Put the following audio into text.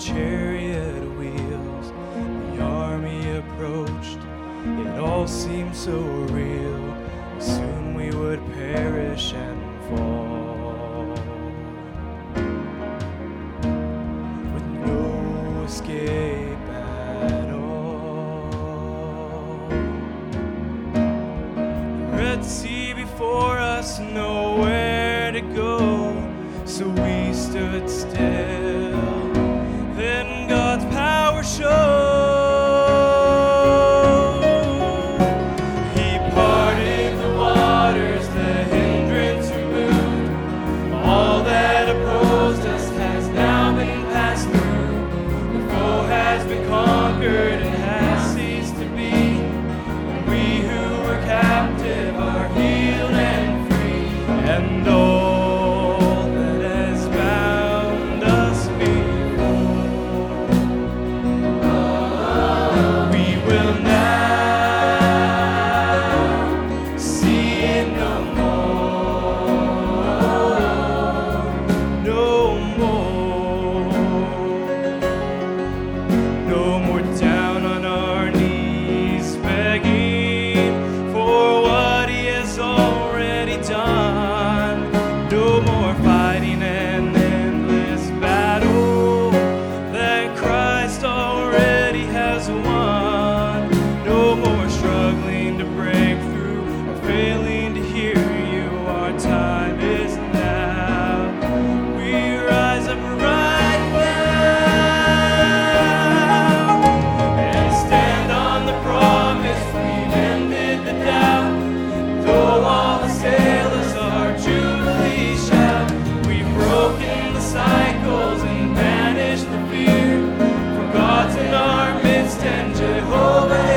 chariot wheels. The army approached, it all seemed so real. Soon we would perish and fall. With no escape at all. The Red Sea before us, nowhere to go. So we stood still Jehovah.